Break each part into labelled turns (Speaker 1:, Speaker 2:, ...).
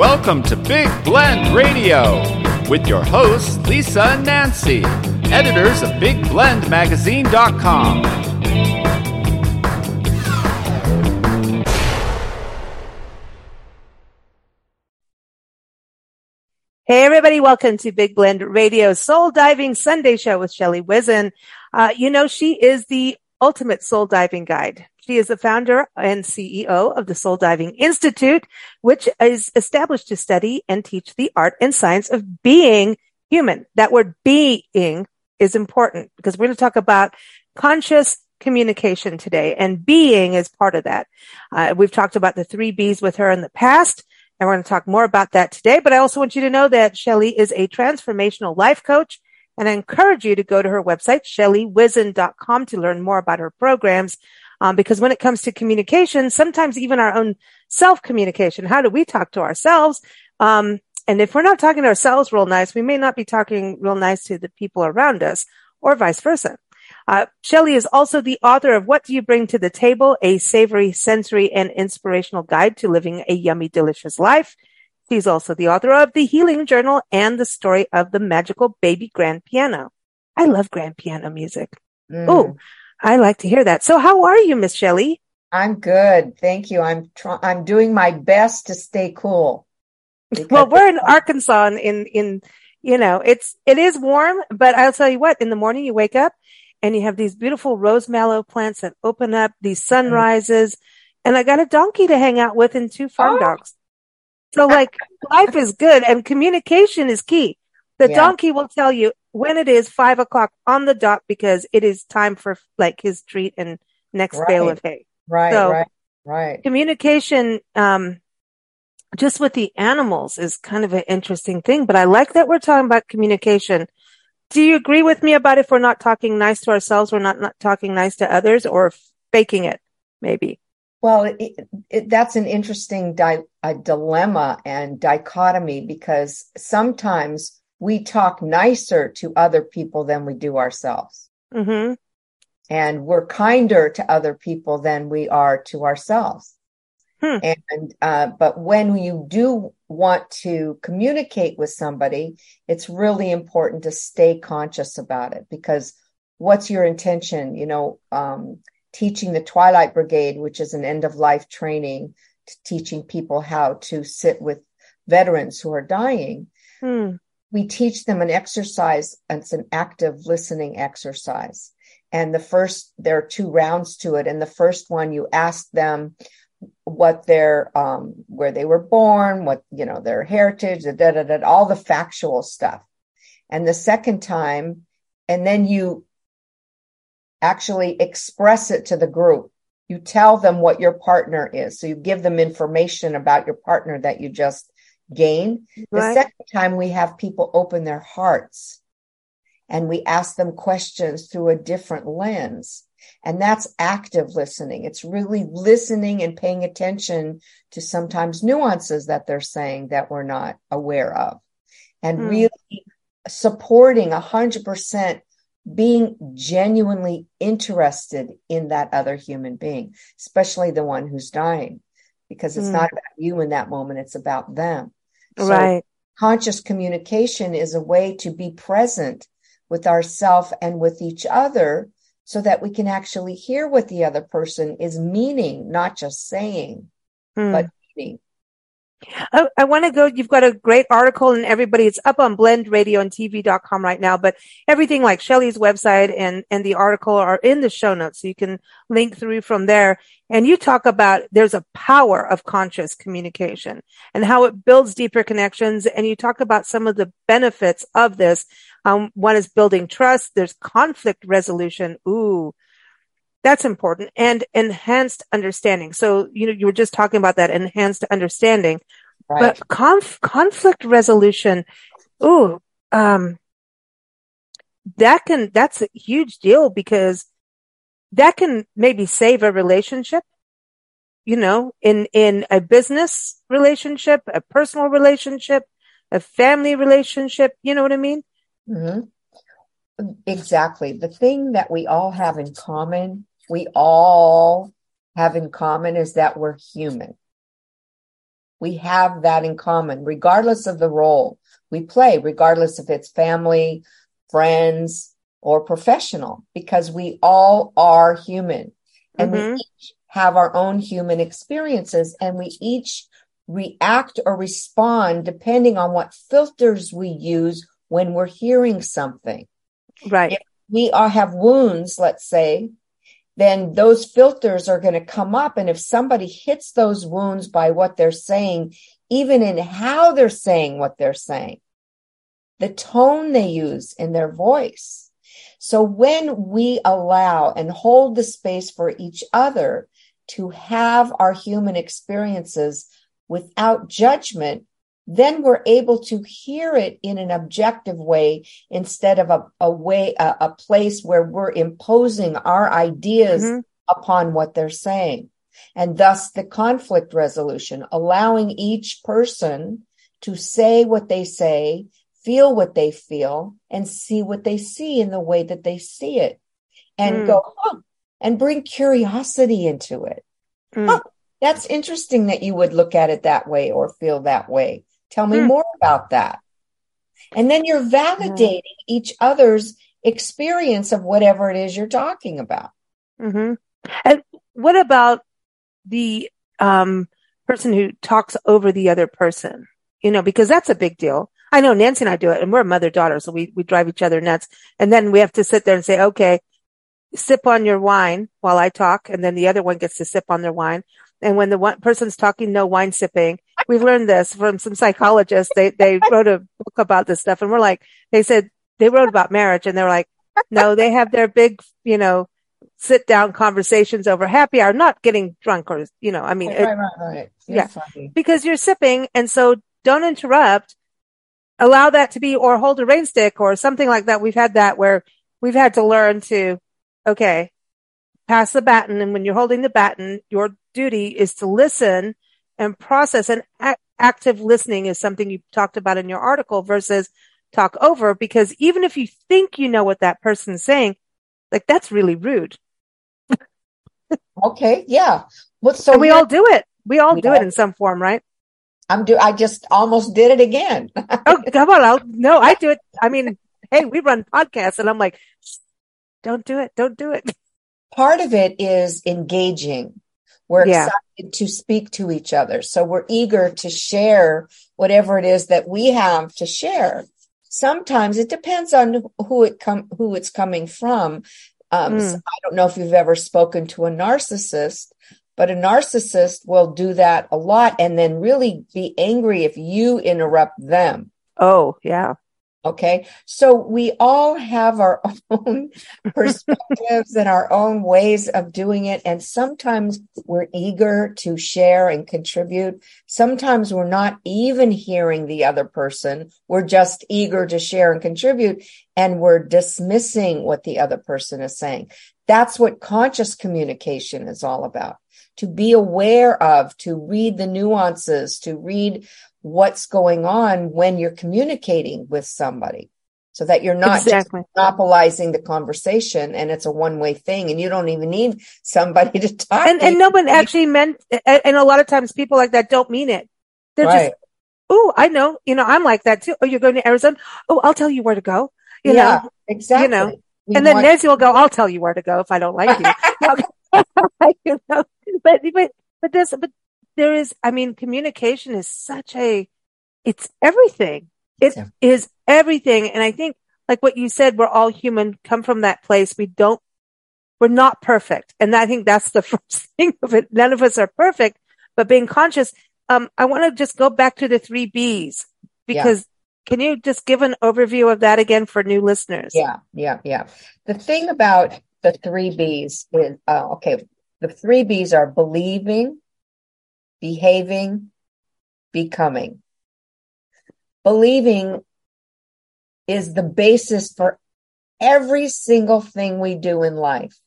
Speaker 1: Welcome to Big Blend Radio with your hosts, Lisa and Nancy, editors of BigBlendMagazine.com.
Speaker 2: Hey everybody, welcome to Big Blend Radio Soul Diving Sunday Show with Shelley Whizin. Uh, you know, she is the ultimate soul diving guide. She is the founder and CEO of the Soul Diving Institute, which is established to study and teach the art and science of being human. That word being is important because we're going to talk about conscious communication today and being is part of that. Uh, we've talked about the three B's with her in the past. And we're going to talk more about that today. But I also want you to know that Shelley is a transformational life coach. And I encourage you to go to her website, shelleywhizin.com to learn more about her programs. Um, because when it comes to communication, sometimes even our own self communication, how do we talk to ourselves? Um, and if we're not talking to ourselves real nice, we may not be talking real nice to the people around us or vice versa. Uh, Shelley is also the author of What Do You Bring to the Table? A savory, sensory, and inspirational guide to living a yummy, delicious life. She's also the author of The Healing Journal and the story of the magical baby grand piano. I love grand piano music. Mm. Oh, I like to hear that. So how are you, Miss Shelley?
Speaker 3: I'm good. Thank you. I'm trying, I'm doing my best to stay cool.
Speaker 2: Well, we're in Arkansas and in, in, you know, it's, it is warm, but I'll tell you what, in the morning you wake up and you have these beautiful rose mallow plants that open up, these mm-hmm. sunrises, and I got a donkey to hang out with and two farm oh. dogs. So like life is good and communication is key. The yeah. donkey will tell you when it is five o'clock on the dot because it is time for like his treat and next right. bale of hay.
Speaker 3: Right, so, right, right.
Speaker 2: Communication, um, just with the animals is kind of an interesting thing, but I like that we're talking about communication. Do you agree with me about if we're not talking nice to ourselves, we're not, not talking nice to others or faking it, maybe?
Speaker 3: Well, it, it, that's an interesting di- dilemma and dichotomy because sometimes we talk nicer to other people than we do ourselves. Mm-hmm. And we're kinder to other people than we are to ourselves. Hmm. And, uh, but when you do want to communicate with somebody, it's really important to stay conscious about it because what's your intention? You know, um, teaching the Twilight Brigade, which is an end of life training, teaching people how to sit with veterans who are dying. Hmm. We teach them an exercise, it's an active listening exercise. And the first, there are two rounds to it. And the first one, you ask them what their, um, where they were born, what, you know, their heritage, da, da, da, all the factual stuff. And the second time, and then you actually express it to the group. You tell them what your partner is. So you give them information about your partner that you just gained. Right. The second time we have people open their hearts and we ask them questions through a different lens. And that's active listening. It's really listening and paying attention to sometimes nuances that they're saying that we're not aware of and mm. really supporting a hundred percent being genuinely interested in that other human being, especially the one who's dying, because it's mm. not about you in that moment. It's about them.
Speaker 2: So right.
Speaker 3: Conscious communication is a way to be present with ourself and with each other so that we can actually hear what the other person is meaning, not just saying, mm. but meaning.
Speaker 2: I, I want to go. You've got a great article and everybody, it's up on blendradioandtv.com right now, but everything like Shelley's website and, and the article are in the show notes. So you can link through from there. And you talk about there's a power of conscious communication and how it builds deeper connections. And you talk about some of the benefits of this. Um, one is building trust. There's conflict resolution. Ooh, that's important and enhanced understanding. So, you know, you were just talking about that enhanced understanding, right. but conf- conflict resolution. Ooh, um, that can, that's a huge deal because that can maybe save a relationship, you know, in, in a business relationship, a personal relationship, a family relationship. You know what I mean? Mm-hmm.
Speaker 3: Exactly. The thing that we all have in common we all have in common is that we're human. We have that in common, regardless of the role we play, regardless if it's family, friends, or professional, because we all are human and
Speaker 2: Mhm.
Speaker 3: we each have our own human experiences and we each react or respond depending on what filters we use when we're hearing something
Speaker 2: Right.
Speaker 3: we all have wounds, let's say, then those filters are going to come up. And if somebody hits those wounds by what they're saying, even in how they're saying what they're saying, the tone they use in their voice. So when we allow and hold the space for each other to have our human experiences without judgment, then we're able to hear it in an objective way instead of a, a way, a, a place where we're imposing our ideas
Speaker 2: Mhm.
Speaker 3: upon what they're saying. And thus the conflict resolution, allowing each person to say what they say, feel what they feel, and see what they see in the way that they see it. And
Speaker 2: Mm.
Speaker 3: go, huh, and bring curiosity into it.
Speaker 2: Mm.
Speaker 3: Huh, that's interesting that you would look at it that way or feel that way. Tell me
Speaker 2: Hmm.
Speaker 3: more about that. And then you're validating each other's experience of whatever it is you're talking about.
Speaker 2: hmm And what about the um, person who talks over the other person? You know, because that's a big deal. I know Nancy and I do it, and we're mother daughter, so we we drive each other nuts. And then we have to sit there and say, "Okay, sip on your wine while I talk," and then the other one gets to sip on their wine. And when the one person's talking, no wine sipping. We've learned this from some psychologists. They they wrote a book about this stuff, and we're like, they said they wrote about marriage, and they're like, no, they have their big, you know, sit down conversations over happy hour, not getting drunk or, you know, I mean, it-
Speaker 3: right, right, right.
Speaker 2: Yeah.
Speaker 3: funny.
Speaker 2: because you're sipping. And so don't interrupt. Allow that to be, or hold a rain stick or something like that. We've had that where we've had to learn to, okay, pass the baton. And when you're holding the baton, your duty is to listen and process and a- active listening is something you talked about in your article versus talk over. Because even if you think you know what that person's saying, like that's really rude.
Speaker 3: Okay, yeah. Well, so
Speaker 2: and we
Speaker 3: here-
Speaker 2: all do it. We all
Speaker 3: We
Speaker 2: do it in some form, right?
Speaker 3: I'm do. I just almost did it again.
Speaker 2: Oh, come on. I'll, no, I do it. I mean, hey, we run podcasts and I'm like, don't do it. Don't do it.
Speaker 3: Part of it is engaging. We're
Speaker 2: Yeah.
Speaker 3: excited to speak to each other, so we're eager to share whatever it is that we have to share. Sometimes it depends on who it come who it's coming from. Um,
Speaker 2: Mm.
Speaker 3: so I don't know if you've ever spoken to a narcissist, but a narcissist will do that a lot and then really be angry if you interrupt them.
Speaker 2: Oh, yeah.
Speaker 3: Okay. So we all have our own perspectives and our own ways of doing it. And sometimes we're eager to share and contribute. Sometimes we're not even hearing the other person. We're just eager to share and contribute and we're dismissing what the other person is saying. That's what conscious communication is all about. To be aware of, to read the nuances, to read what's going on when you're communicating with somebody so that you're not
Speaker 2: exactly.
Speaker 3: just monopolizing the conversation and it's a one-way thing and you don't even need somebody to talk
Speaker 2: And,
Speaker 3: to
Speaker 2: and no one actually meant, and a lot of times people like that don't mean it. They're
Speaker 3: right
Speaker 2: just, oh, I know, you know, I'm like that too. Oh, you're going to Arizona. Oh, I'll tell you where to go. You
Speaker 3: yeah
Speaker 2: know,
Speaker 3: exactly
Speaker 2: know,
Speaker 3: We
Speaker 2: and then Nancy will go, I'll tell you where to go if I don't like you. you know, but, but, but this, but there is, I mean, communication is such a, it's everything. It
Speaker 3: Yeah.
Speaker 2: is everything. And I think, like what you said, we're all human, come from that place. We don't, we're not perfect. And I think that's the first thing of it. None of us are perfect, but being conscious. Um, I want to just go back to the three B's
Speaker 3: Yeah.
Speaker 2: because can you just give an overview of that again for new listeners?
Speaker 3: Yeah, yeah, yeah. The thing about the three B's is uh, okay. The three B's are believing, behaving, becoming. Believing is the basis for every single thing we do in life.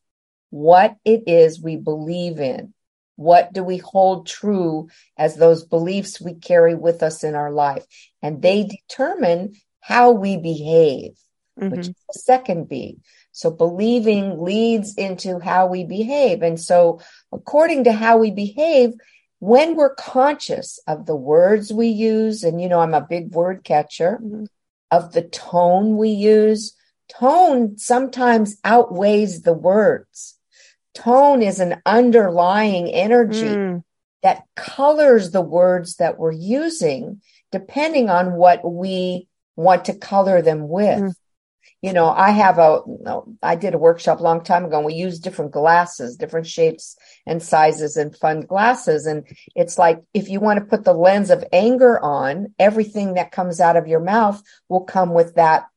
Speaker 3: What it is we believe in. What do we hold true as those beliefs we carry with us in our life? And they determine how we behave
Speaker 2: Mhm.
Speaker 3: which is the second B. So believing leads into how we behave. And so according to how we behave, when we're conscious of the words we use, and you know, I'm a big word catcher, mm-hmm. of the tone we use, tone sometimes outweighs the words. Tone is an underlying energy mm. that colors the words that we're using depending on what we want to color them with. You know, I have a, I did a workshop a long time ago and we use different glasses, different shapes and sizes and fun glasses. And it's like, if you want to put the lens of anger on, everything that comes out of your mouth will come with that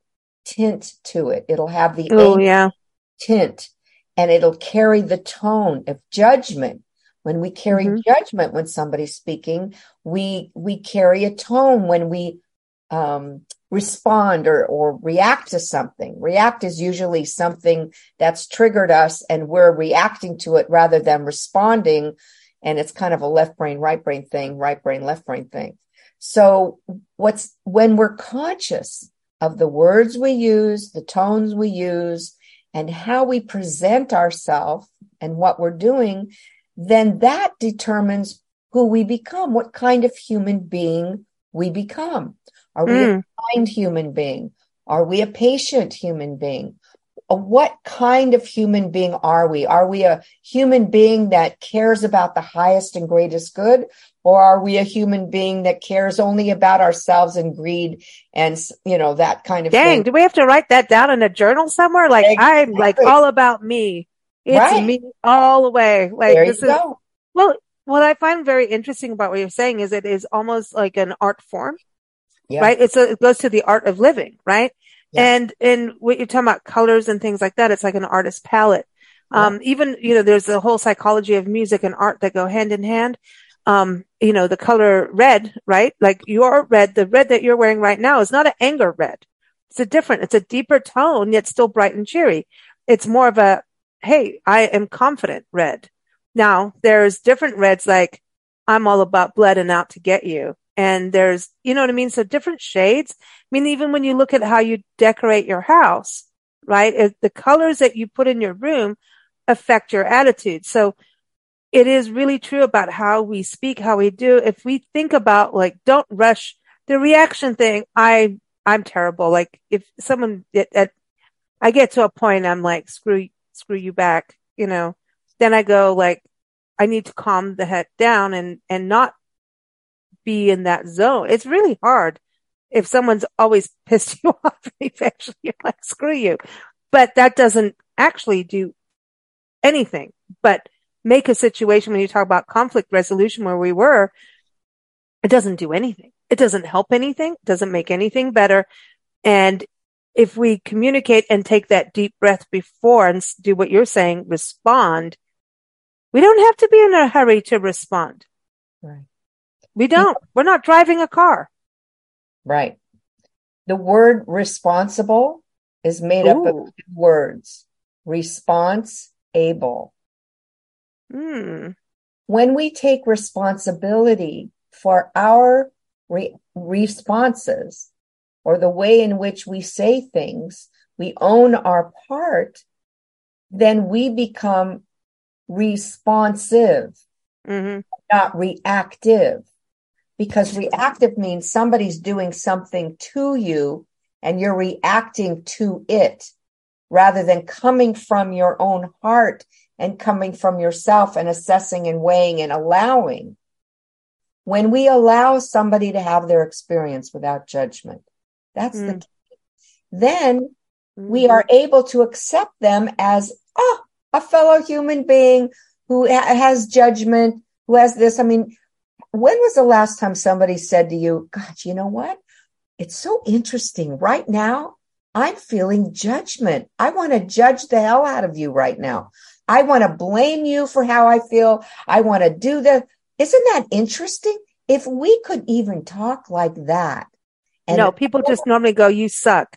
Speaker 3: tint to it. It'll have the
Speaker 2: oh, yeah.
Speaker 3: tint and it'll carry the tone of judgment. When we carry mm-hmm. judgment when somebody's speaking, we, we carry a tone when we, um, respond or, or react to something. React is usually something that's triggered us and we're reacting to it rather than responding. And it's kind of a left brain, right brain thing, right brain, left brain thing. So what's when we're conscious of the words we use, the tones we use, and how we present ourselves and what we're doing, then that determines who we become, what kind of human being we become. Are we mm. a kind human being? Are we a patient human being? What kind of human being are we? Are we a human being that cares about the highest and greatest good? Or are we a human being that cares only about ourselves and greed and, you know, that kind of
Speaker 2: Dang,
Speaker 3: thing?
Speaker 2: do we have to write that down in a journal somewhere? Like, exactly. I'm like all about me. It's right. me all the way. Like,
Speaker 3: there this is, go.
Speaker 2: well, what I find very interesting about what you're saying is it is almost like an art form yeah. right? It's a, it goes to the art of living, right? Yeah. And, and what you're talking about colors and things like that, it's like an artist palette. Um, yeah. even, you know, there's the whole psychology of music and art that go hand in hand. Um, you know, the color red, right? Like your red, the red that you're wearing right now is not an anger red. It's a different, it's a deeper tone, yet still bright and cheery. It's more of a, Hey, I am confident red. Now there's different reds like I'm all about blood and out to get you and there's, you know what I mean? So different shades. I mean, even when you look at how you decorate your house, right? the colors that you put in your room affect your attitude. So it is really true about how we speak, how we do. If we think about like, don't rush the reaction thing. I, I'm terrible. Like if someone, it, it, I get to a point, I'm like, screw, screw you back, you know, then I go like, I need to calm the heck down and, and not be in that zone. It's really hard if someone's always pissed you off eventually you're like, screw you. But that doesn't actually do anything but make a situation when you talk about conflict resolution where we were, it doesn't do anything. It doesn't help anything. It doesn't make anything better. And if we communicate and take that deep breath before and do what you're saying, respond, we don't have to be in a hurry to respond.
Speaker 3: Right.
Speaker 2: We don't. We're not driving a car.
Speaker 3: Right. The word responsible is made Ooh. up of two words. Response able.
Speaker 2: Hmm.
Speaker 3: When we take responsibility for our re- responses or the way in which we say things, we own our part, then we become responsive,
Speaker 2: mm-hmm.
Speaker 3: not reactive because reactive means somebody's doing something to you and you're reacting to it rather than coming from your own heart and coming from yourself and assessing and weighing and allowing. When we allow somebody to have their experience without judgment, that's mm. the key. Then mm-hmm. we are able to accept them as, oh, a fellow human being who ha- has judgment, who has this. I mean, when was the last time somebody said to you, God, you know what? It's so interesting. Right now, I'm feeling judgment. I want to judge the hell out of you right now. I want to blame you for how I feel. I want to do that. Isn't that interesting? If we could even talk like that.
Speaker 2: And no, people just normally go, you suck.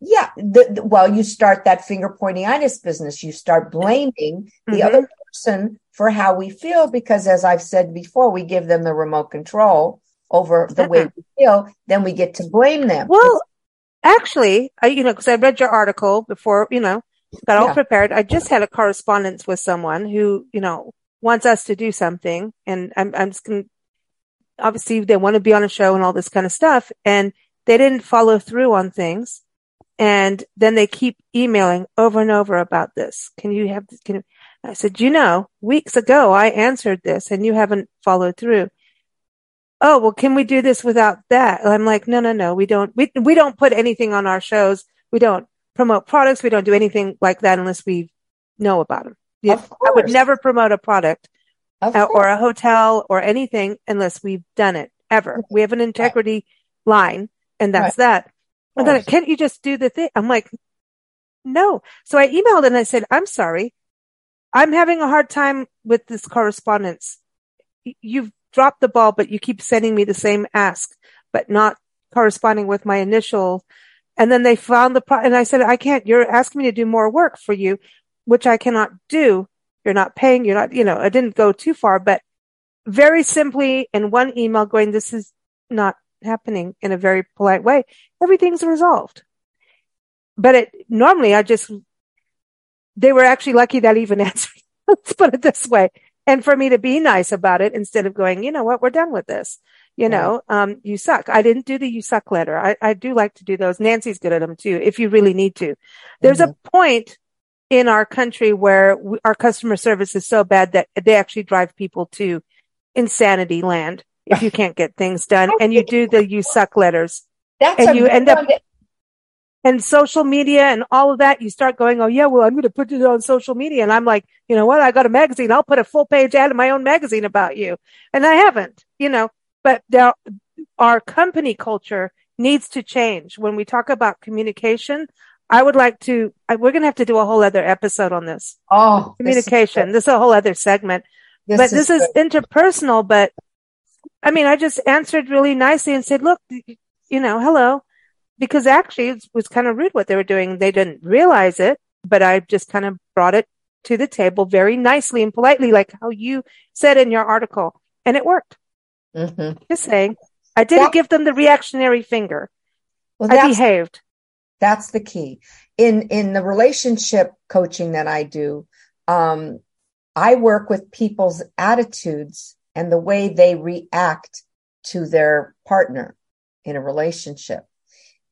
Speaker 3: Yeah. The, the, well, you start that finger pointing itis business. You start blaming mm-hmm. the other person for how we feel because as I've said before, we give them the remote control over the way we feel, then we get to blame them.
Speaker 2: Well, actually, I, you know, cause I read your article before, you know, got all yeah. prepared. I just had a correspondence with someone who, you know, wants us to do something and I'm, I'm just going to, obviously they want to be on a show and all this kind of stuff. And they didn't follow through on things. And then they keep emailing over and over about this. Can you have, can you, I said, you know, weeks ago I answered this and you haven't followed through. Oh, well, can we do this without that? I'm like, no, no, no, we don't, we, we don't put anything on our shows. We don't promote products. We don't do anything like that unless we know about them. Yeah, I would never promote a product uh, or a hotel or anything unless we've done it ever. We have an integrity right. line and that's right. that. And then can't you just do the thing? I'm like, no. So I emailed and I said, I'm sorry. I'm having a hard time with this correspondence. You've dropped the ball, but you keep sending me the same ask, but not corresponding with my initial. And then they found the pro- and I said, I can't, you're asking me to do more work for you, which I cannot do. You're not paying. You're not, you know, I didn't go too far, but very simply in one email going, this is not happening in a very polite way. Everything's resolved. But it normally I just they were actually lucky that even answered. Let's put it this way. And for me to be nice about it instead of going, you know what, we're done with this. You know, um, you suck. I didn't do the you suck letter. I, I do like to do those. Nancy's good at them too, if you really need to. There's mm-hmm. a point in our country where we, our customer service is so bad that they actually drive people to insanity land if you can't get things done and you do the you suck letters.
Speaker 3: That's
Speaker 2: and you end up and social media and all of that, you start going, Oh yeah, well, I'm going to put it on social media. And I'm like, you know what? I got a magazine. I'll put a full page ad in my own magazine about you. And I haven't, you know, but there, our company culture needs to change. When we talk about communication, I would like to, I, we're going to have to do a whole other episode on this.
Speaker 3: Oh,
Speaker 2: communication. This is, this is a whole other segment, this but is this good. is interpersonal. But I mean, I just answered really nicely and said, look, you know, hello because actually it was kind of rude what they were doing. They didn't realize it, but I just kind of brought it to the table very nicely and politely, like how you said in your article, and it worked. Mm-hmm. Just saying, I didn't that, give them the reactionary finger. Well, I behaved.
Speaker 3: That's the key in in the relationship coaching that I do. Um, I work with people's attitudes and the way they react to their partner in a relationship.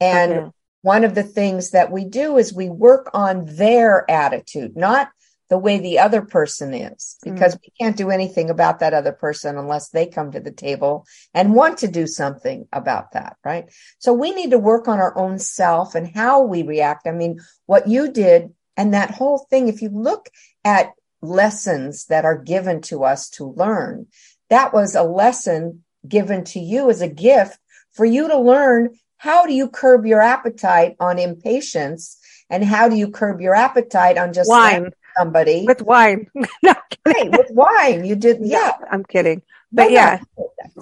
Speaker 3: And one of the things that we do is we work on their attitude, not the way the other person is, because mm-hmm. we can't do anything about that other person unless they come to the table and want to do something about that, right? So we need to work on our own self and how we react. I mean, what you did and that whole thing, if you look at lessons that are given to us to learn, that was a lesson given to you as a gift for you to learn how do you curb your appetite on impatience? And how do you curb your appetite on just
Speaker 2: wine.
Speaker 3: somebody?
Speaker 2: With wine. No,
Speaker 3: right, with wine. You did yeah.
Speaker 2: I'm kidding. But yeah.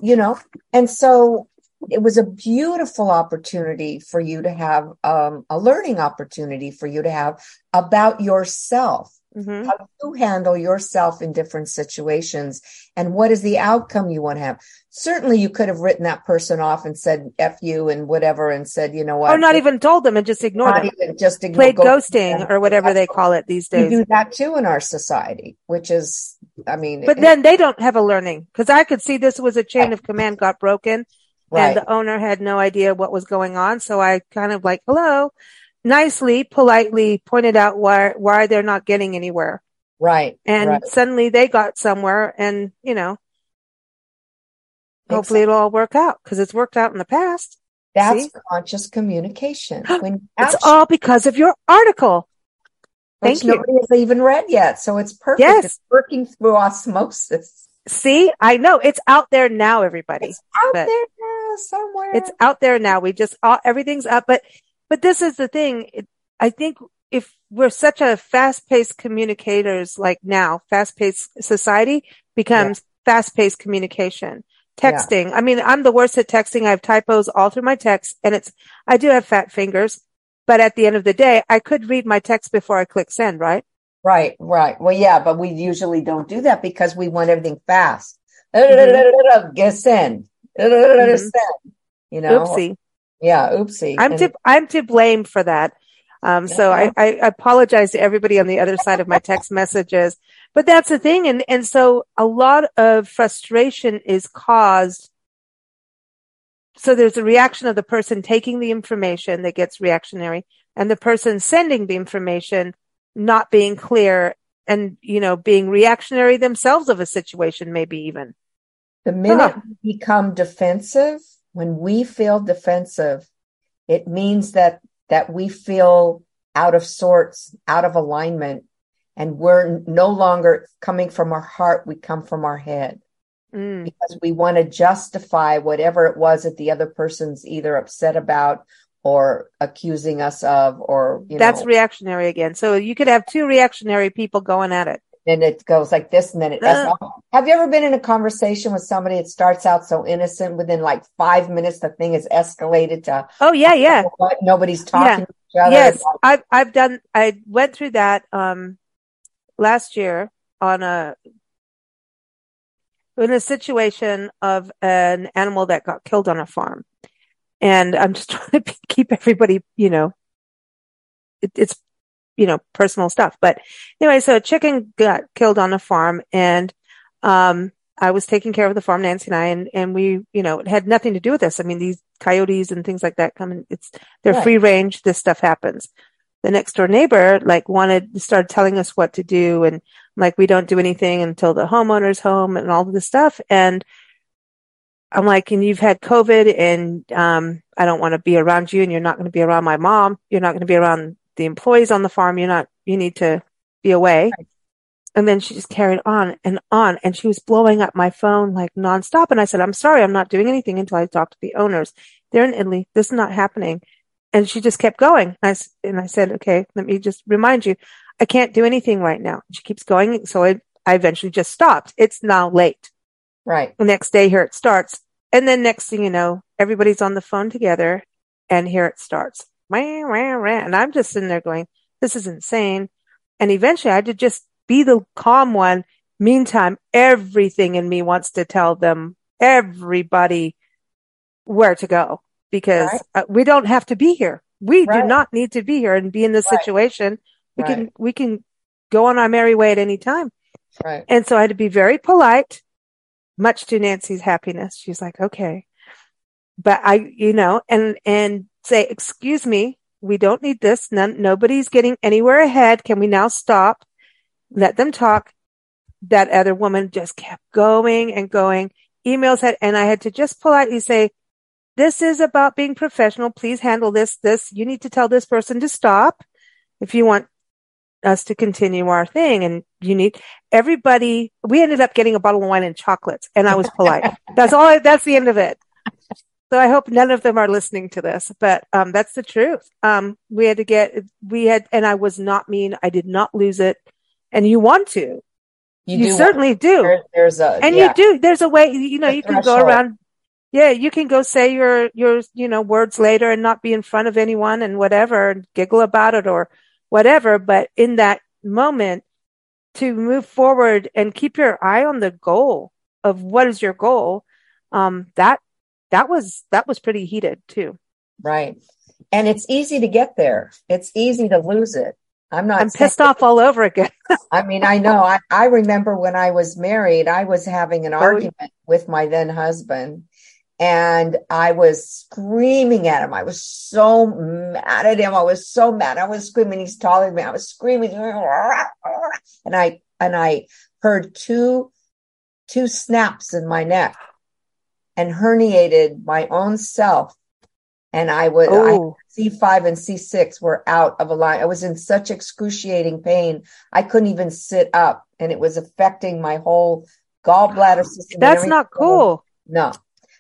Speaker 3: you know and so it was a beautiful opportunity for you to have um, a learning opportunity for you to have about yourself Mm-hmm. How you handle yourself in different situations and what is the outcome you want to have. Certainly you could have written that person off and said F you and whatever and said, you know what?
Speaker 2: Or not even told them and just ignored them.
Speaker 3: Even just
Speaker 2: ignore, Played ghosting or whatever they call it these days.
Speaker 3: We do that too in our society, which is, I mean.
Speaker 2: But it, then they don't have a learning because I could see this was a chain of command got broken right. and the owner had no idea what was going on. So I kind of like, hello nicely, politely pointed out why why they're not getting anywhere.
Speaker 3: Right.
Speaker 2: And
Speaker 3: right.
Speaker 2: suddenly they got somewhere and, you know, hopefully it'll all work out because it's worked out in the past.
Speaker 3: That's See? conscious communication.
Speaker 2: When it's all because of your article. Thank you.
Speaker 3: Nobody has even read yet. So it's perfect. Yes. It's working through osmosis.
Speaker 2: See, I know it's out there now, everybody.
Speaker 3: It's out there now somewhere.
Speaker 2: It's out there now. We just all, everything's up, but but this is the thing. It, I think if we're such a fast paced communicators like now, fast paced society becomes yeah. fast paced communication. Texting. Yeah. I mean, I'm the worst at texting. I have typos all through my text and it's, I do have fat fingers, but at the end of the day, I could read my text before I click send, right?
Speaker 3: Right, right. Well, yeah, but we usually don't do that because we want everything fast. Mm-hmm. Get send. Mm-hmm. Send. You know?
Speaker 2: Oopsie.
Speaker 3: Yeah, oopsie.
Speaker 2: I'm and- to I'm to blame for that. Um, so I, I apologize to everybody on the other side of my text messages, but that's the thing. And, and so a lot of frustration is caused. So there's a reaction of the person taking the information that gets reactionary and the person sending the information not being clear and, you know, being reactionary themselves of a situation, maybe even.
Speaker 3: The minute huh. we become defensive, when we feel defensive, it means that that we feel out of sorts, out of alignment, and we're no longer coming from our heart, we come from our head. Mm. Because we want to justify whatever it was that the other person's either upset about or accusing us of, or you
Speaker 2: That's know. reactionary again. So you could have two reactionary people going at it
Speaker 3: and it goes like this and then it have you ever been in a conversation with somebody it starts out so innocent within like five minutes the thing is escalated to
Speaker 2: oh yeah yeah.
Speaker 3: what, nobody's talking
Speaker 2: yeah. yes i've i've done i went through that um last year on a in a situation of an animal that got killed on a farm. And i'm just trying to keep everybody you know it, it's you know, personal stuff. But anyway, so a chicken got killed on a farm and, um, I was taking care of the farm, Nancy and I, and, and we, you know, it had nothing to do with this. I mean, these coyotes and things like that come in, it's, they're right. free range. This stuff happens. The next door neighbor, like, wanted, started telling us what to do. And like, we don't do anything until the homeowner's home and all of this stuff. And I'm like, and you've had COVID and, um, I don't want to be around you and you're not going to be around my mom. You're not going to be around the employees on the farm, you're not, you need to be away. Right. And then she just carried on and on and she was blowing up my phone like nonstop. And I said, I'm sorry, I'm not doing anything until I talk to the owners. They're in Italy. This is not happening. And she just kept going. I, and I said, okay, let me just remind you, I can't do anything right now. She keeps going. So I, I eventually just stopped. It's now late.
Speaker 3: Right.
Speaker 2: The next day here it starts. And then next thing you know, everybody's on the phone together and here it starts. And I'm just sitting there going, this is insane. And eventually I had to just be the calm one. Meantime, everything in me wants to tell them, everybody where to go because right. uh, we don't have to be here. We right. do not need to be here and be in this right. situation. We can, we can go on our merry way at any time.
Speaker 3: Right.
Speaker 2: And so I had to be very polite, much to Nancy's happiness. She's like, okay. But I, you know, and, and say, excuse me, we don't need this. None, nobody's getting anywhere ahead. Can we now stop? Let them talk. That other woman just kept going and going. Emails had, and I had to just politely say, this is about being professional. Please handle this. This, you need to tell this person to stop if you want us to continue our thing. And you need everybody. We ended up getting a bottle of wine and chocolates and I was polite. that's all. I, that's the end of it. So I hope none of them are listening to this, but um, that's the truth. Um, we had to get, we had, and I was not mean. I did not lose it. And you want to. You, you do certainly want, do. There,
Speaker 3: there's a,
Speaker 2: and yeah. you do. There's a way, you know, you can go around. Yeah, you can go say your, your, you know, words later and not be in front of anyone and whatever and giggle about it or whatever. But in that moment, to move forward and keep your eye on the goal of what is your goal, um, that that was that was pretty heated too.
Speaker 3: Right. And it's easy to get there. It's easy to lose it. I'm not
Speaker 2: I'm pissed off all over again.
Speaker 3: I mean, I know. I, I remember when I was married, I was having an oh, argument with my then husband and I was screaming at him. I was so mad at him. I was so mad. I was screaming. He's taller than me. I was screaming, and I and I heard two two snaps in my neck, and herniated my own self. And I would, oh. C5 and C6 were out of a line. I was in such excruciating pain. I couldn't even sit up and it was affecting my whole gallbladder system.
Speaker 2: That's not cool.
Speaker 3: No.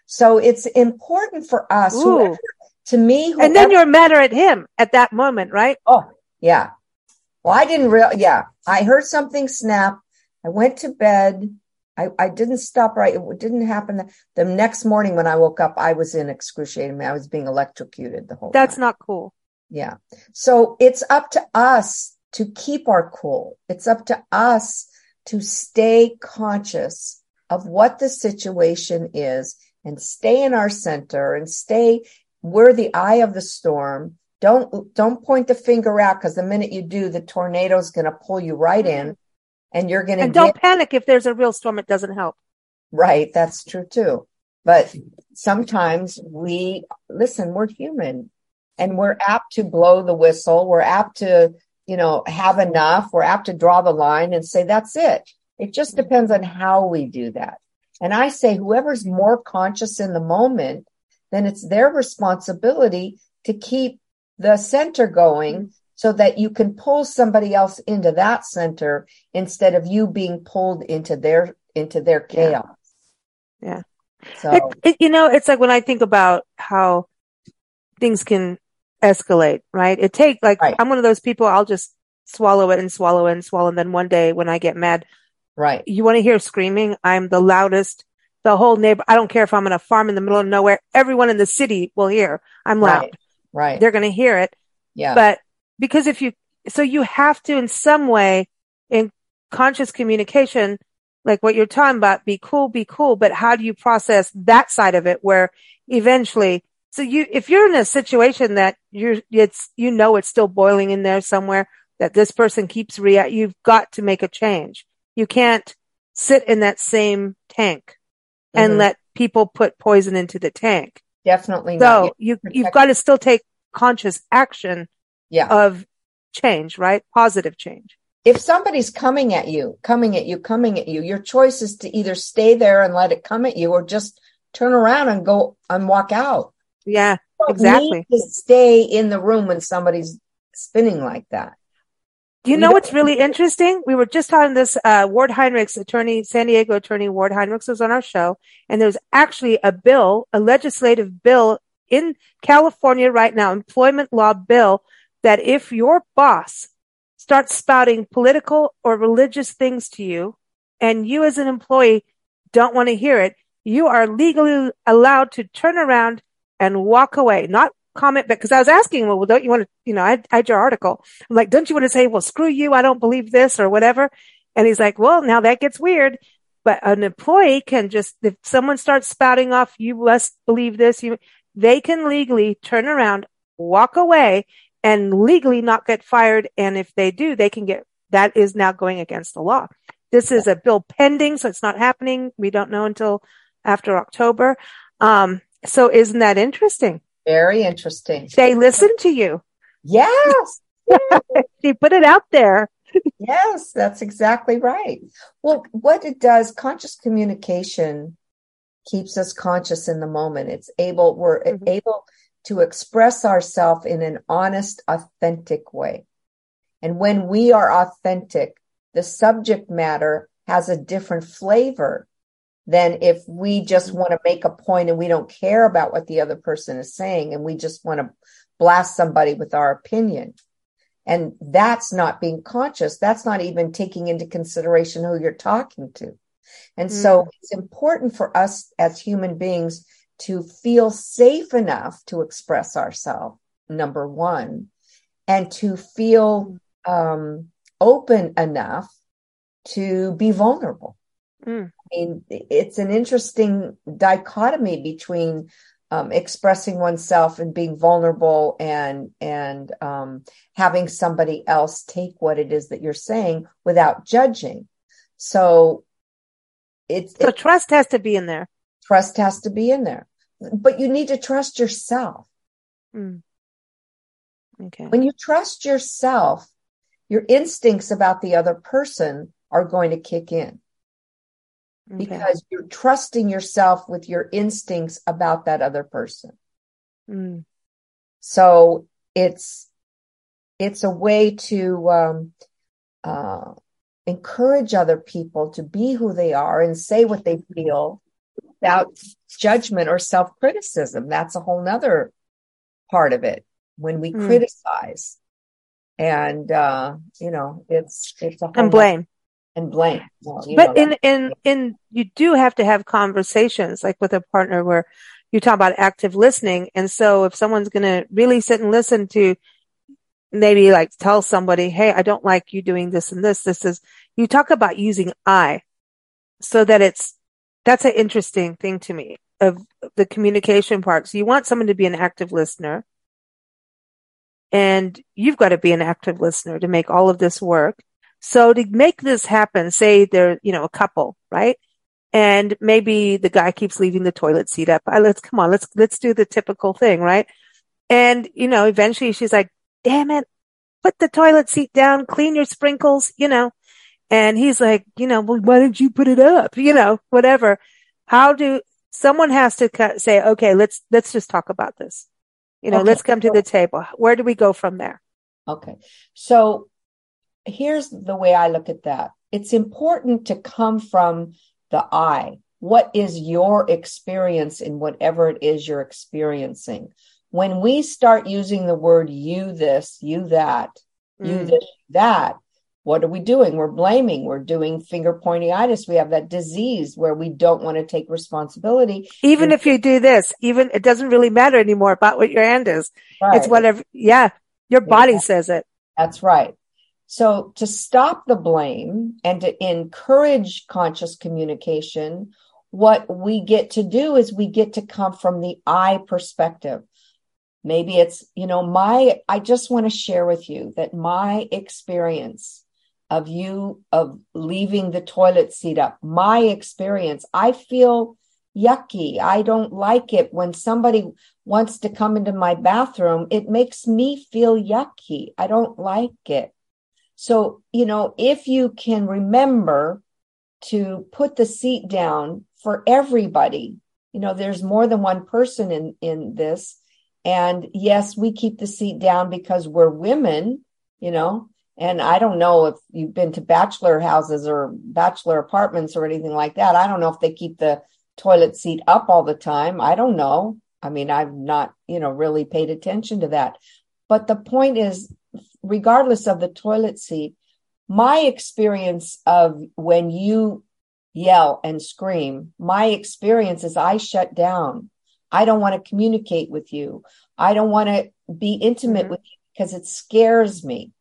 Speaker 3: So it's important for us, whoever, to me.
Speaker 2: Whoever, and then you're madder at him at that moment, right?
Speaker 3: Oh, yeah. Well, I didn't real. Yeah. I heard something snap. I went to bed. I, I didn't stop right. It didn't happen. The next morning when I woke up, I was in excruciating I was being electrocuted the whole
Speaker 2: That's
Speaker 3: time.
Speaker 2: not cool.
Speaker 3: Yeah. So it's up to us to keep our cool. It's up to us to stay conscious of what the situation is and stay in our center and stay, we're the eye of the storm. Don't don't point the finger out because the minute you do, the tornado's going to pull you right in, and you're going to.
Speaker 2: And don't panic if there's a real storm; it doesn't help.
Speaker 3: Right, that's true too. But sometimes we listen. We're human, and we're apt to blow the whistle. We're apt to, you know, have enough. We're apt to draw the line and say that's it. It just depends on how we do that. And I say, whoever's more conscious in the moment, then it's their responsibility to keep the center going so that you can pull somebody else into that center instead of you being pulled into their into their chaos.
Speaker 2: Yeah.
Speaker 3: So
Speaker 2: It, it, you know, it's like when I think about how things can escalate, right? It take like
Speaker 3: Right.
Speaker 2: I'm one of those people. I'll just swallow it and swallow it and swallow. And then one day when I get mad,
Speaker 3: right,
Speaker 2: you want to hear screaming? I'm the loudest. The whole neighbor. I don't care if I'm in a farm in the middle of nowhere. Everyone in the city will hear. I'm loud.
Speaker 3: right, right.
Speaker 2: They're going to hear it.
Speaker 3: Yeah.
Speaker 2: But because if you, so you have to in some way in conscious communication, like what you're talking about, be cool, be cool. But how do you process that side of it where eventually, so you, if you're in a situation that you're, it's, you know, it's still boiling in there somewhere that this person keeps react, you've got to make a change. You can't sit in that same tank and
Speaker 3: Mhm.
Speaker 2: let people put poison into the tank.
Speaker 3: Definitely
Speaker 2: So
Speaker 3: not.
Speaker 2: you, you've got to still take conscious action
Speaker 3: Yeah.
Speaker 2: of change, right? Positive change.
Speaker 3: if somebody's coming at you, coming at you, coming at you, your choice is to either stay there and let it come at you or just turn around and go and walk out.
Speaker 2: Yeah,
Speaker 3: You
Speaker 2: Exactly.
Speaker 3: to stay in the room when somebody's spinning like that.
Speaker 2: Do you
Speaker 3: We
Speaker 2: know what's really interesting? We were just talking this, uh, Ward Heinrichs, attorney, San Diego attorney Ward Heinrichs was on our show. And there's actually a bill, a legislative bill in California right now, employment law bill, that if your boss starts spouting political or religious things to you and you as an employee don't want to hear it, you are legally allowed to turn around and walk away, not comment. Cause I was asking, well, don't you want to, you know, I, I had your article. I'm like, don't you want to say, well, screw you. I don't believe this or whatever. And he's like, well, now that gets weird. But an employee can just, if someone starts spouting off, you must believe this, you, they can legally turn around, walk away and legally not get fired. And if they do, they can get, that is now going against the law. This is a bill pending, so it's not happening. We don't know until after October. Um, so isn't that interesting?
Speaker 3: Very interesting.
Speaker 2: They listen to you.
Speaker 3: Yes.
Speaker 2: They put it out there.
Speaker 3: Yes, that's exactly right. Well, what it does, conscious communication keeps us conscious in the moment. It's able, we're
Speaker 2: Mhm.
Speaker 3: able to express ourselves in an honest, authentic way. And when we are authentic, the subject matter has a different flavor than if we just mm-hmm. want to make a point and we don't care about what the other person is saying and we just want to blast somebody with our opinion. And that's not being conscious. That's not even taking into consideration who you're talking to. And so mm. it's important for us as human beings to feel safe enough to express ourselves, number one, and to feel um, open enough to be vulnerable.
Speaker 2: Mm.
Speaker 3: I mean, it's an interesting dichotomy between um, expressing oneself and being vulnerable and and um, having somebody else take what it is that you're saying without judging. So it's
Speaker 2: So
Speaker 3: it,
Speaker 2: trust has to be in there.
Speaker 3: Trust has to be in there, but you need to trust yourself.
Speaker 2: Mm. Okay.
Speaker 3: When you trust yourself, your instincts about the other person are going to kick in.
Speaker 2: Okay.
Speaker 3: because you're trusting yourself with your instincts about that other person.
Speaker 2: Mm.
Speaker 3: So it's it's a way to um, uh, encourage other people to be who they are and say what they feel without judgment or self criticism. That's a whole nother part of it when we
Speaker 2: Mm.
Speaker 3: criticize, and uh, you know it's it's a whole
Speaker 2: And blame.
Speaker 3: and blame. Well, you know
Speaker 2: But
Speaker 3: that.
Speaker 2: in, in, in, you do have to have conversations like with a partner where you talk about active listening. And so if someone's going to really sit and listen to maybe like tell somebody, Hey, I don't like you doing this and this. This is, you talk about using I so that it's, that's an interesting thing to me of the communication part. So you want someone to be an active listener. And you've got to be an active listener to make all of this work. So to make this happen, say they're, you know, a couple, right? And maybe the guy keeps leaving the toilet seat up. I, let's come on, let's, let's do the typical thing, right? And, you know, eventually she's like, damn it, put the toilet seat down, clean your sprinkles, you know. And he's like, you know, well, why didn't you put it up? You know, whatever. How do someone has to say, okay, let's, let's just talk about this. You know, okay. let's come to the table. Where do we go from there?
Speaker 3: Okay. So here's the way I look at that. It's important to come from the I. What is your experience in whatever it is you're experiencing? When we start using the word you this, you that, mm. you this, that, what are we doing? We're blaming. We're doing finger pointyitis. We have that disease where we don't want to take responsibility.
Speaker 2: Even and if you do this, even it doesn't really matter anymore about what your hand is. Right. It's whatever. Yeah. Your body says it.
Speaker 3: That's right. So to stop the blame and to encourage conscious communication, what we get to do is we get to come from the I perspective. Maybe it's, you know, my, I just want to share with you that my experience of you, of leaving the toilet seat up, my experience, I feel yucky. I don't like it when somebody wants to come into my bathroom. It makes me feel yucky. I don't like it. So, you know, if you can remember to put the seat down for everybody, you know, there's more than one person in, in this. And yes, we keep the seat down because we're women, you know, and I don't know if you've been to bachelor houses or bachelor apartments or anything like that. I don't know if they keep the toilet seat up all the time. I don't know. I mean, I've not, you know, really paid attention to that. But the point is, regardless of the toilet seat, my experience of when you yell and scream, my experience is I shut down. I don't want to communicate with you. I don't want to be intimate mm-hmm. with you because it scares me.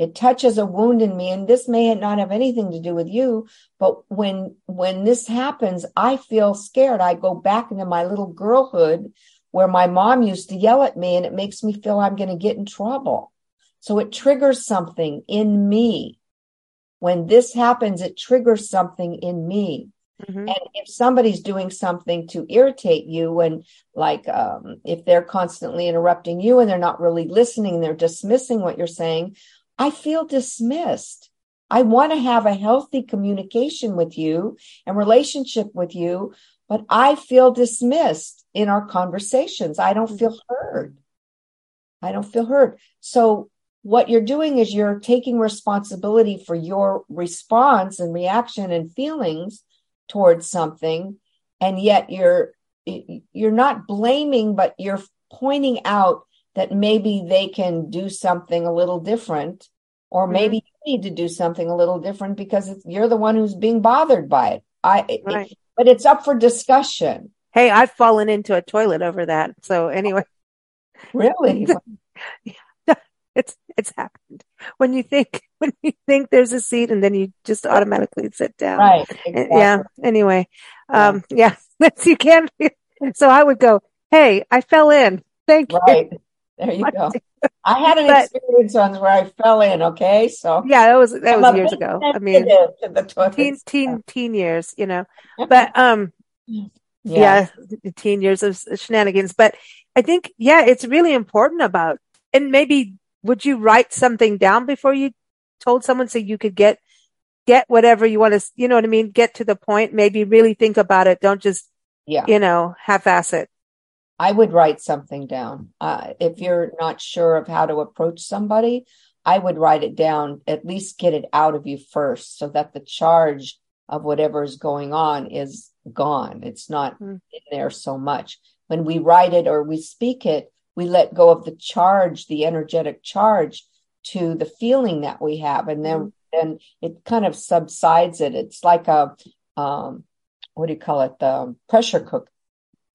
Speaker 3: It touches a wound in me and this may not have anything to do with you, but when when this happens, I feel scared. I go back into my little girlhood where my mom used to yell at me and it makes me feel I'm going to get in trouble. So it triggers something in me. When this happens, it triggers something in me. Mm-hmm. And if somebody's doing something to irritate you, and like um, if they're constantly interrupting you and they're not really listening, they're dismissing what you're saying, I feel dismissed. I want to have a healthy communication with you and relationship with you, but I feel dismissed in our conversations. I don't feel heard. I don't feel heard. So what you're doing is you're taking responsibility for your response and reaction and feelings towards something and yet you're you're not blaming but you're pointing out that maybe they can do something a little different or mm-hmm. maybe mm-hmm. you need to do something a little different because you're the one who's being bothered by it. I right. it, but it's up for discussion.
Speaker 2: Hey i've fallen into a toilet over that. So anyway.
Speaker 3: Really?
Speaker 2: It's it's happened. When you think when you think there's a seat and then you just automatically sit down.
Speaker 3: Right. Exactly.
Speaker 2: yeah anyway um yeah, you can. So i would go hey i fell in. Thank
Speaker 3: right. you there you go. I had an but, experience once where i fell in okay? So
Speaker 2: yeah that was that I'm was years ago. I mean teen teen teen years you know. But um yeah. yeah teen years of shenanigans. But i think yeah it's really important about and maybe would you write something down before you told someone so you could get get whatever you want to you know what i mean? Get to the point maybe really think about it. Don't just yeah. you know half-ass it
Speaker 3: i would write something down uh, if you're not sure of how to approach somebody i would write it down at least get it out of you first so that the charge of whatever is going on is gone it's not mm. in there so much when we write it or we speak it we let go of the charge, the energetic charge to the feeling that we have. And then, then it kind of subsides it. It's like a, um, what do you call it? The pressure cooker.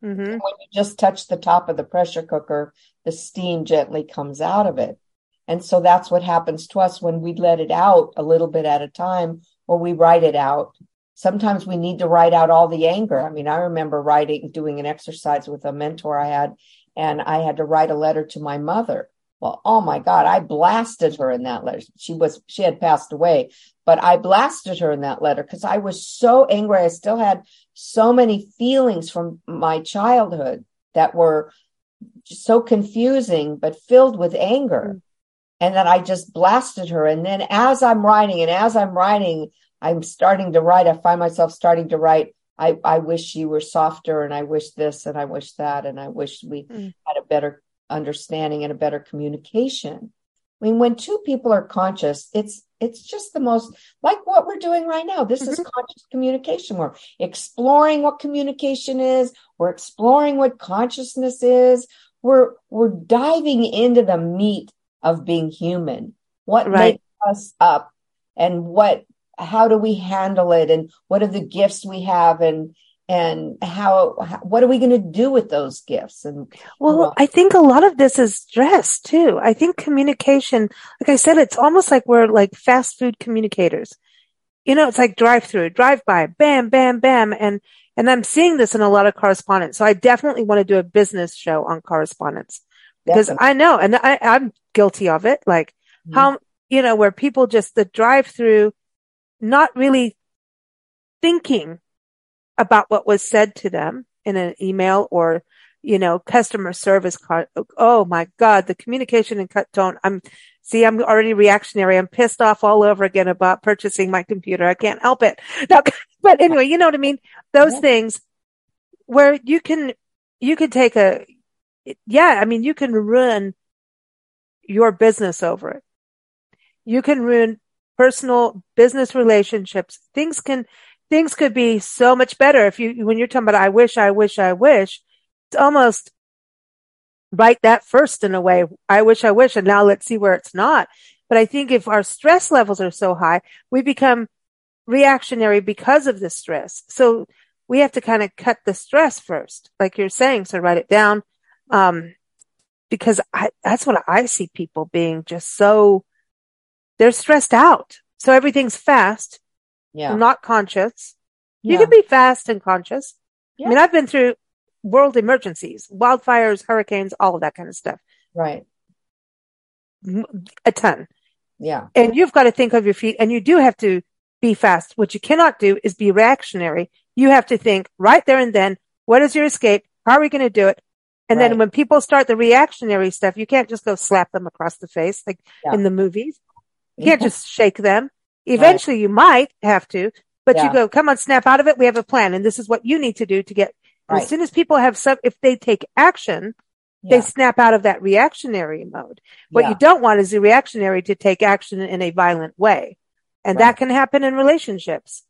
Speaker 3: Mm-hmm. When you just touch the top of the pressure cooker, the steam gently comes out of it. And so that's what happens to us when we let it out a little bit at a time or we write it out. Sometimes we need to write out all the anger. I mean, I remember writing, doing an exercise with a mentor I had, and I had to write a letter to my mother. Well, oh my God, I blasted her in that letter. She was, she had passed away, but I blasted her in that letter because I was so angry. I still had so many feelings from my childhood that were so confusing, but filled with anger. Mm. And then I just blasted her. And then as I'm writing and as I'm writing, I'm starting to write. I find myself starting to write. I, I wish you were softer and I wish this and I wish that. And I wish we mm. had a better understanding and a better communication. I mean, when two people are conscious, it's it's just the most like what we're doing right now. This mm-hmm. is conscious communication. We're exploring what communication is. We're exploring what consciousness is. We're we're diving into the meat of being human. What right. makes us up and what how do we handle it and what are the gifts we have and and how, how what are we going to do with those gifts? And
Speaker 2: well i think a lot of this is stress too. I think communication like i said it's almost like we're like fast food communicators. You know it's like drive through drive by bam bam bam. And and i'm seeing this in a lot of correspondence so i definitely want to do a business show on correspondence because definitely. i know and I, i'm guilty of it. Like mm-hmm. how you know where people just the drive through not really thinking about what was said to them in an email or, you know, customer service card. Oh my God, the communication and cut tone. I'm, see, I'm already reactionary. I'm pissed off all over again about purchasing my computer. I can't help it. But anyway, you know what I mean? Those yeah. things where you can, you can take a, yeah, I mean, you can ruin your business over it. You can ruin personal business relationships. Things can, things could be so much better if you, when you're talking about, I wish, I wish, I wish, it's almost write that first in a way. I wish, I wish, and now let's see where it's not. But I think if our stress levels are so high, we become reactionary because of the stress. So we have to kind of cut the stress first, like you're saying. So write it down. Um, because I, that's what I see people being just so, they're stressed out. So everything's fast yeah. not conscious. You yeah. can be fast and conscious. Yeah. I mean, I've been through world emergencies, wildfires, hurricanes, all of that kind of stuff.
Speaker 3: Right.
Speaker 2: A ton.
Speaker 3: Yeah.
Speaker 2: And you've got to think of your feet and you do have to be fast. What you cannot do is be reactionary. You have to think right there and then, what is your escape? How are we going to do it? And right. then when people start the reactionary stuff, you can't just go slap them across the face like yeah. in the movies. You can't just shake them. Eventually right. you might have to, but yeah. you go, come on, snap out of it. We have a plan and this is what you need to do to get, right. as soon as people have some, if they take action, yeah. they snap out of that reactionary mode. What yeah. you don't want is the reactionary to take action in a violent way. And right. that can happen in relationships.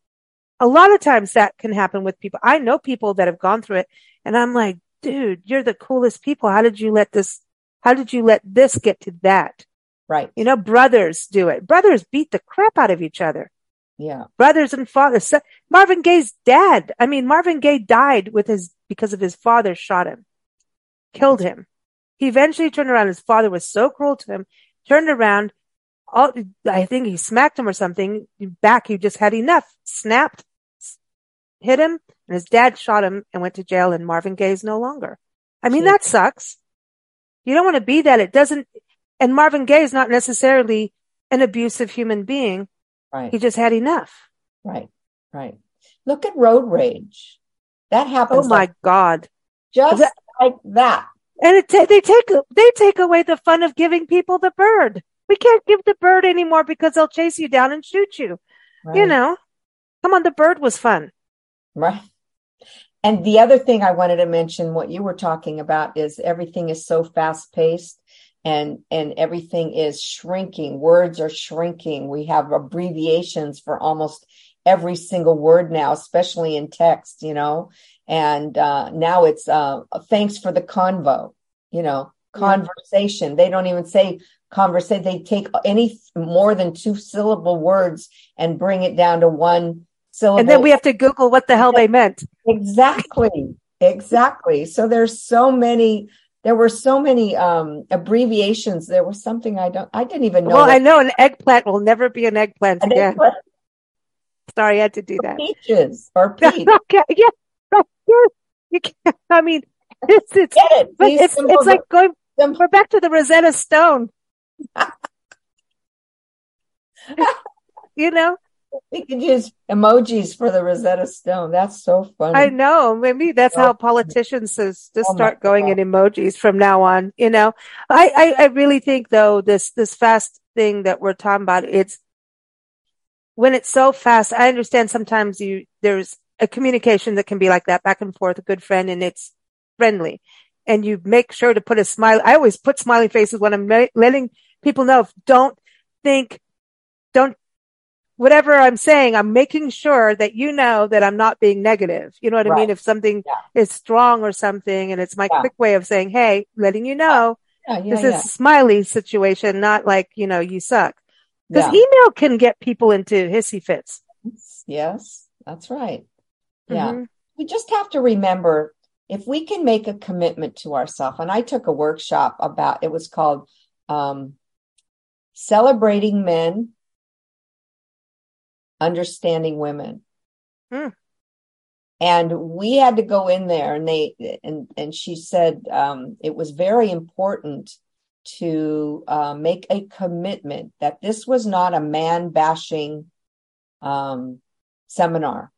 Speaker 2: A lot of times that can happen with people. I know people that have gone through it and I'm like, dude, you're the coolest people. How did you let this, how did you let this get to that?
Speaker 3: Right.
Speaker 2: You know, brothers do it. Brothers beat the crap out of each other.
Speaker 3: Yeah.
Speaker 2: Brothers and fathers. Marvin Gaye's dad. I mean, Marvin Gaye died with his, because of his father shot him, killed him. He eventually turned around. His father was so cruel to him, turned around. All, I think he smacked him or something back. He just had enough, snapped, hit him, and his dad shot him and went to jail and Marvin Gaye's no longer. I mean, that sucks. You don't want to be that. It doesn't, and Marvin Gaye is not necessarily an abusive human being.
Speaker 3: Right.
Speaker 2: He just had enough.
Speaker 3: Right. Right. Look at road rage. That happens.
Speaker 2: Oh my like, God.
Speaker 3: Just that, like that.
Speaker 2: And it they take, they take away the fun of giving people the bird. We can't give the bird anymore because they'll chase you down and shoot you. Right. You know, come on. The bird was fun.
Speaker 3: Right. And the other thing I wanted to mention, what you were talking about is everything is so fast paced and and everything is shrinking. Words are shrinking. We have abbreviations for almost every single word now especially in text you know? And uh, now it's uh, thanks for the convo you know conversation. They don't even say conversation they take any more than two syllable words and bring it down to one syllable.
Speaker 2: And then we have to google what the hell they meant.
Speaker 3: Exactly. Exactly. So there's so many there were so many um, abbreviations. There was something I don't, I didn't even know.
Speaker 2: Well. I know an eggplant will never be an eggplant an again. Eggplant. Sorry, I had to do that.
Speaker 3: Peaches or peach.
Speaker 2: okay, yeah, right. You can't. I mean, it's it's
Speaker 3: it.
Speaker 2: it's it's like going We're back to the Rosetta Stone. you know,
Speaker 3: we could use emojis for the Rosetta Stone. That's so funny.
Speaker 2: I know. Maybe that's oh. how politicians just, oh start going God. in emojis from now on. You know, I, I, I really think though this this fast thing that we're talking about, it's when it's so fast. I understand sometimes you there's a communication that can be like that back and forth, a good friend, and it's friendly, and you make sure to put a smile. I always put smiley faces when I'm letting people know. Don't think, whatever I'm saying, I'm making sure that you know that I'm not being negative. You know what right. I mean? If something yeah. is strong or something, and it's my yeah. quick way of saying, Hey, letting you know yeah, this is a smiley situation, not like, you know, you suck. Because email can get people into hissy fits.
Speaker 3: Yes, that's right. Yeah. Mm-hmm. We just have to remember if we can make a commitment to ourselves. And I took a workshop about it was called um, Celebrating Men understanding women. Hmm. And we had to go in there and they, and, and she said, um, it was very important to uh, make a commitment that this was not a man bashing um, seminar.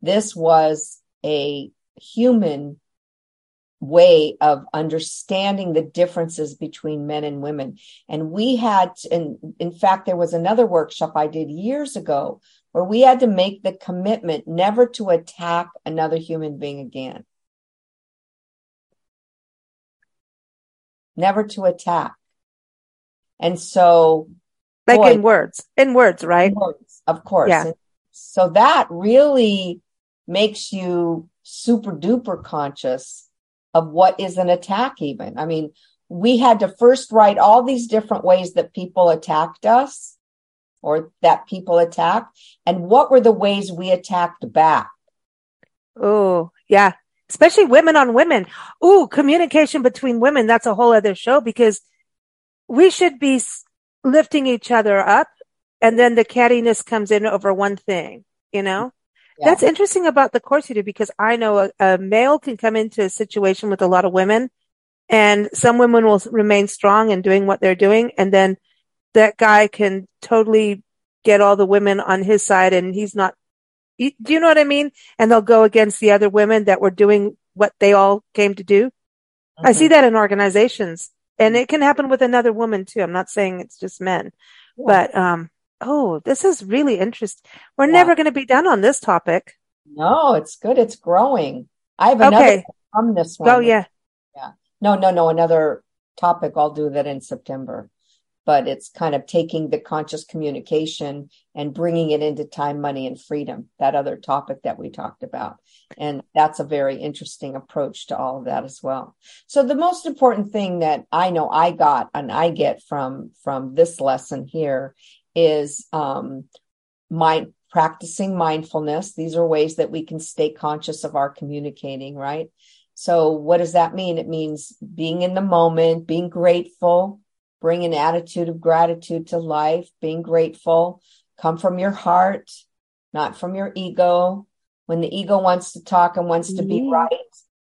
Speaker 3: This was a human way of understanding the differences between men and women. And we had, and in fact, there was another workshop I did years ago where we had to make the commitment never to attack another human being again. Never to attack. And so,
Speaker 2: like boy, in words, in words, right? In
Speaker 3: words, of course. Yeah. And so that really makes you super duper conscious of what is an attack even. I mean, we had to first write all these different ways that people attacked us or that people attacked and what were the ways we attacked back.
Speaker 2: Oh, yeah. Especially women on women. Ooh, communication between women. That's a whole other show because we should be lifting each other up and then the cattiness comes in over one thing, you know? Yeah. That's interesting about the course you do because I know a, a male can come into a situation with a lot of women and some women will remain strong and doing what they're doing. And then that guy can totally get all the women on his side and he's not, do you know what I mean? And they'll go against the other women that were doing what they all came to do. Mm-hmm. I see that in organizations and it can happen with another woman too. I'm not saying it's just men, yeah. but, um, Oh, this is really interesting. We're yeah. never going to be done on this topic.
Speaker 3: No, it's good. It's growing. I have another okay. from this oh, one.
Speaker 2: Oh, yeah.
Speaker 3: Yeah. No, no, no. Another topic. I'll do that in September. But it's kind of taking the conscious communication and bringing it into time, money, and freedom. That other topic that we talked about. And that's a very interesting approach to all of that as well. So the most important thing that I know I got and I get from, from this lesson here is um, mind practicing mindfulness. These are ways that we can stay conscious of our communicating, right? So what does that mean? It means being in the moment, being grateful, bring an attitude of gratitude to life, being grateful, come from your heart, not from your ego. When the ego wants to talk and wants to be right,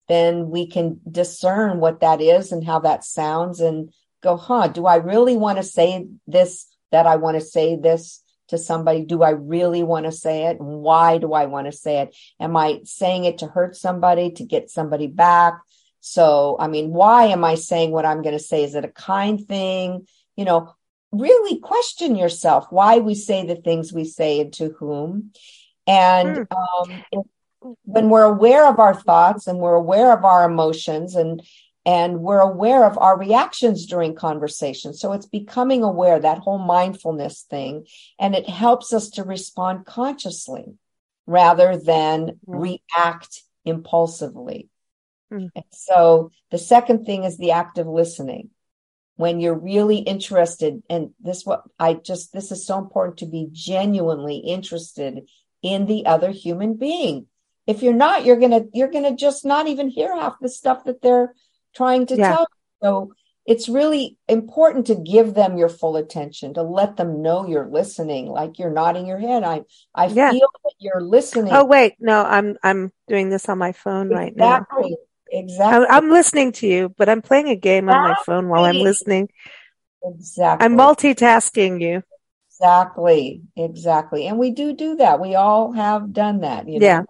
Speaker 3: then we can discern what that is and how that sounds and go, huh, do I really want to say this that I want to say this to somebody? Do I really want to say it? Why do I want to say it? Am I saying it to hurt somebody, to get somebody back? So, I mean, why am I saying what I'm going to say? Is it a kind thing? You know, really question yourself why we say the things we say and to whom. And hmm. um, when we're aware of our thoughts and we're aware of our emotions and and we're aware of our reactions during conversation. So it's becoming aware, that whole mindfulness thing, and it helps us to respond consciously rather than mm-hmm. react impulsively. Mm-hmm. So the second thing is the act of listening. When you're really interested, and this what I just this is so important to be genuinely interested in the other human being. If you're not, you're gonna you're gonna just not even hear half the stuff that they're trying to yeah. tell you. So it's really important to give them your full attention, to let them know you're listening, like you're nodding your head. I I yeah. feel that you're listening.
Speaker 2: Oh wait, no, I'm I'm doing this on my phone exactly. right now.
Speaker 3: exactly. Exactly.
Speaker 2: I'm listening to you, but I'm playing a game on my phone while I'm listening.
Speaker 3: Exactly.
Speaker 2: I'm multitasking you.
Speaker 3: Exactly. Exactly. And we do do that. We all have done that, you know.
Speaker 2: Yeah.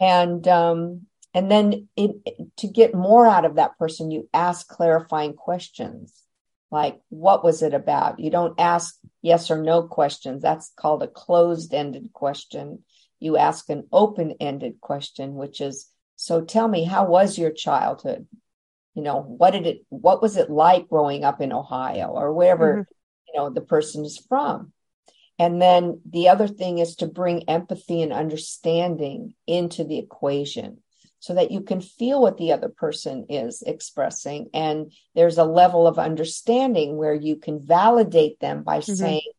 Speaker 3: And um and then it, to get more out of that person, you ask clarifying questions. Like, what was it about? You don't ask yes or no questions. That's called a closed ended question. You ask an open ended question, which is, so tell me, how was your childhood? You know, what did it, what was it like growing up in Ohio or wherever, mm-hmm. you know, the person is from? And then the other thing is to bring empathy and understanding into the equation so that you can feel what the other person is expressing. And there's a level of understanding where you can validate them by mm-hmm. saying,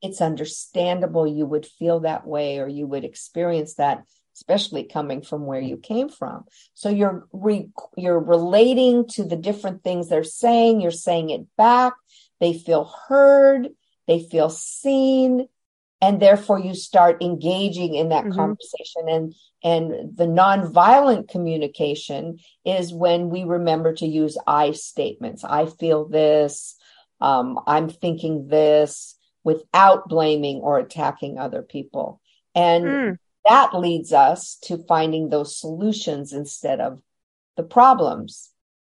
Speaker 3: it's understandable you would feel that way or you would experience that especially coming from where you came from. So you're re- you're relating to the different things they're saying. You're saying it back. They feel heard. They feel seen and therefore you start engaging in that mm-hmm. conversation and and the nonviolent communication is when we remember to use i statements i feel this um, i'm thinking this without blaming or attacking other people and mm. that leads us to finding those solutions instead of the problems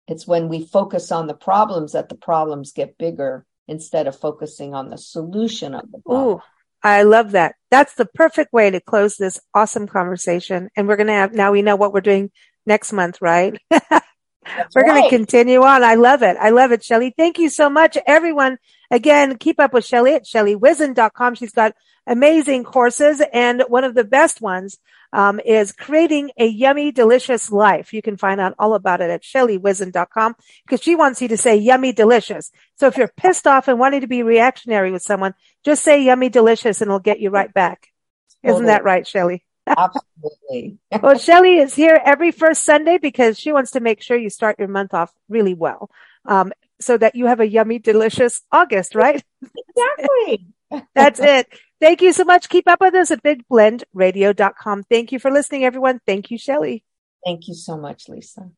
Speaker 3: it's when we focus on the problems that the problems get bigger instead of focusing on the solution of the problem. Ooh,
Speaker 2: I love that. That's the perfect way to close this awesome conversation. And we're going to have, now we know what we're doing next month, right? we're right. going to continue on. I love it. I love it, Shelley. Thank you so much, everyone. Again, keep up with Shelley at shelleywhizin.com. She's got amazing courses and one of the best ones um, is creating a yummy, delicious life. You can find out all about it at shelleywhizin.com because she wants you to say yummy, delicious. So if you're pissed off and wanting to be reactionary with someone, just say yummy, delicious and it'll get you right back. Totally. Isn't that right, Shelley?
Speaker 3: Absolutely.
Speaker 2: well, Shelley is here every first Sunday because she wants to make sure you start your month off really well. Um, so that you have a yummy, delicious August, right?
Speaker 3: Exactly.
Speaker 2: That's it. Thank you so much. Keep up with us at bigblendradio.com. Thank you for listening, everyone. Thank you, Shelley.
Speaker 3: Thank you so much, Lisa.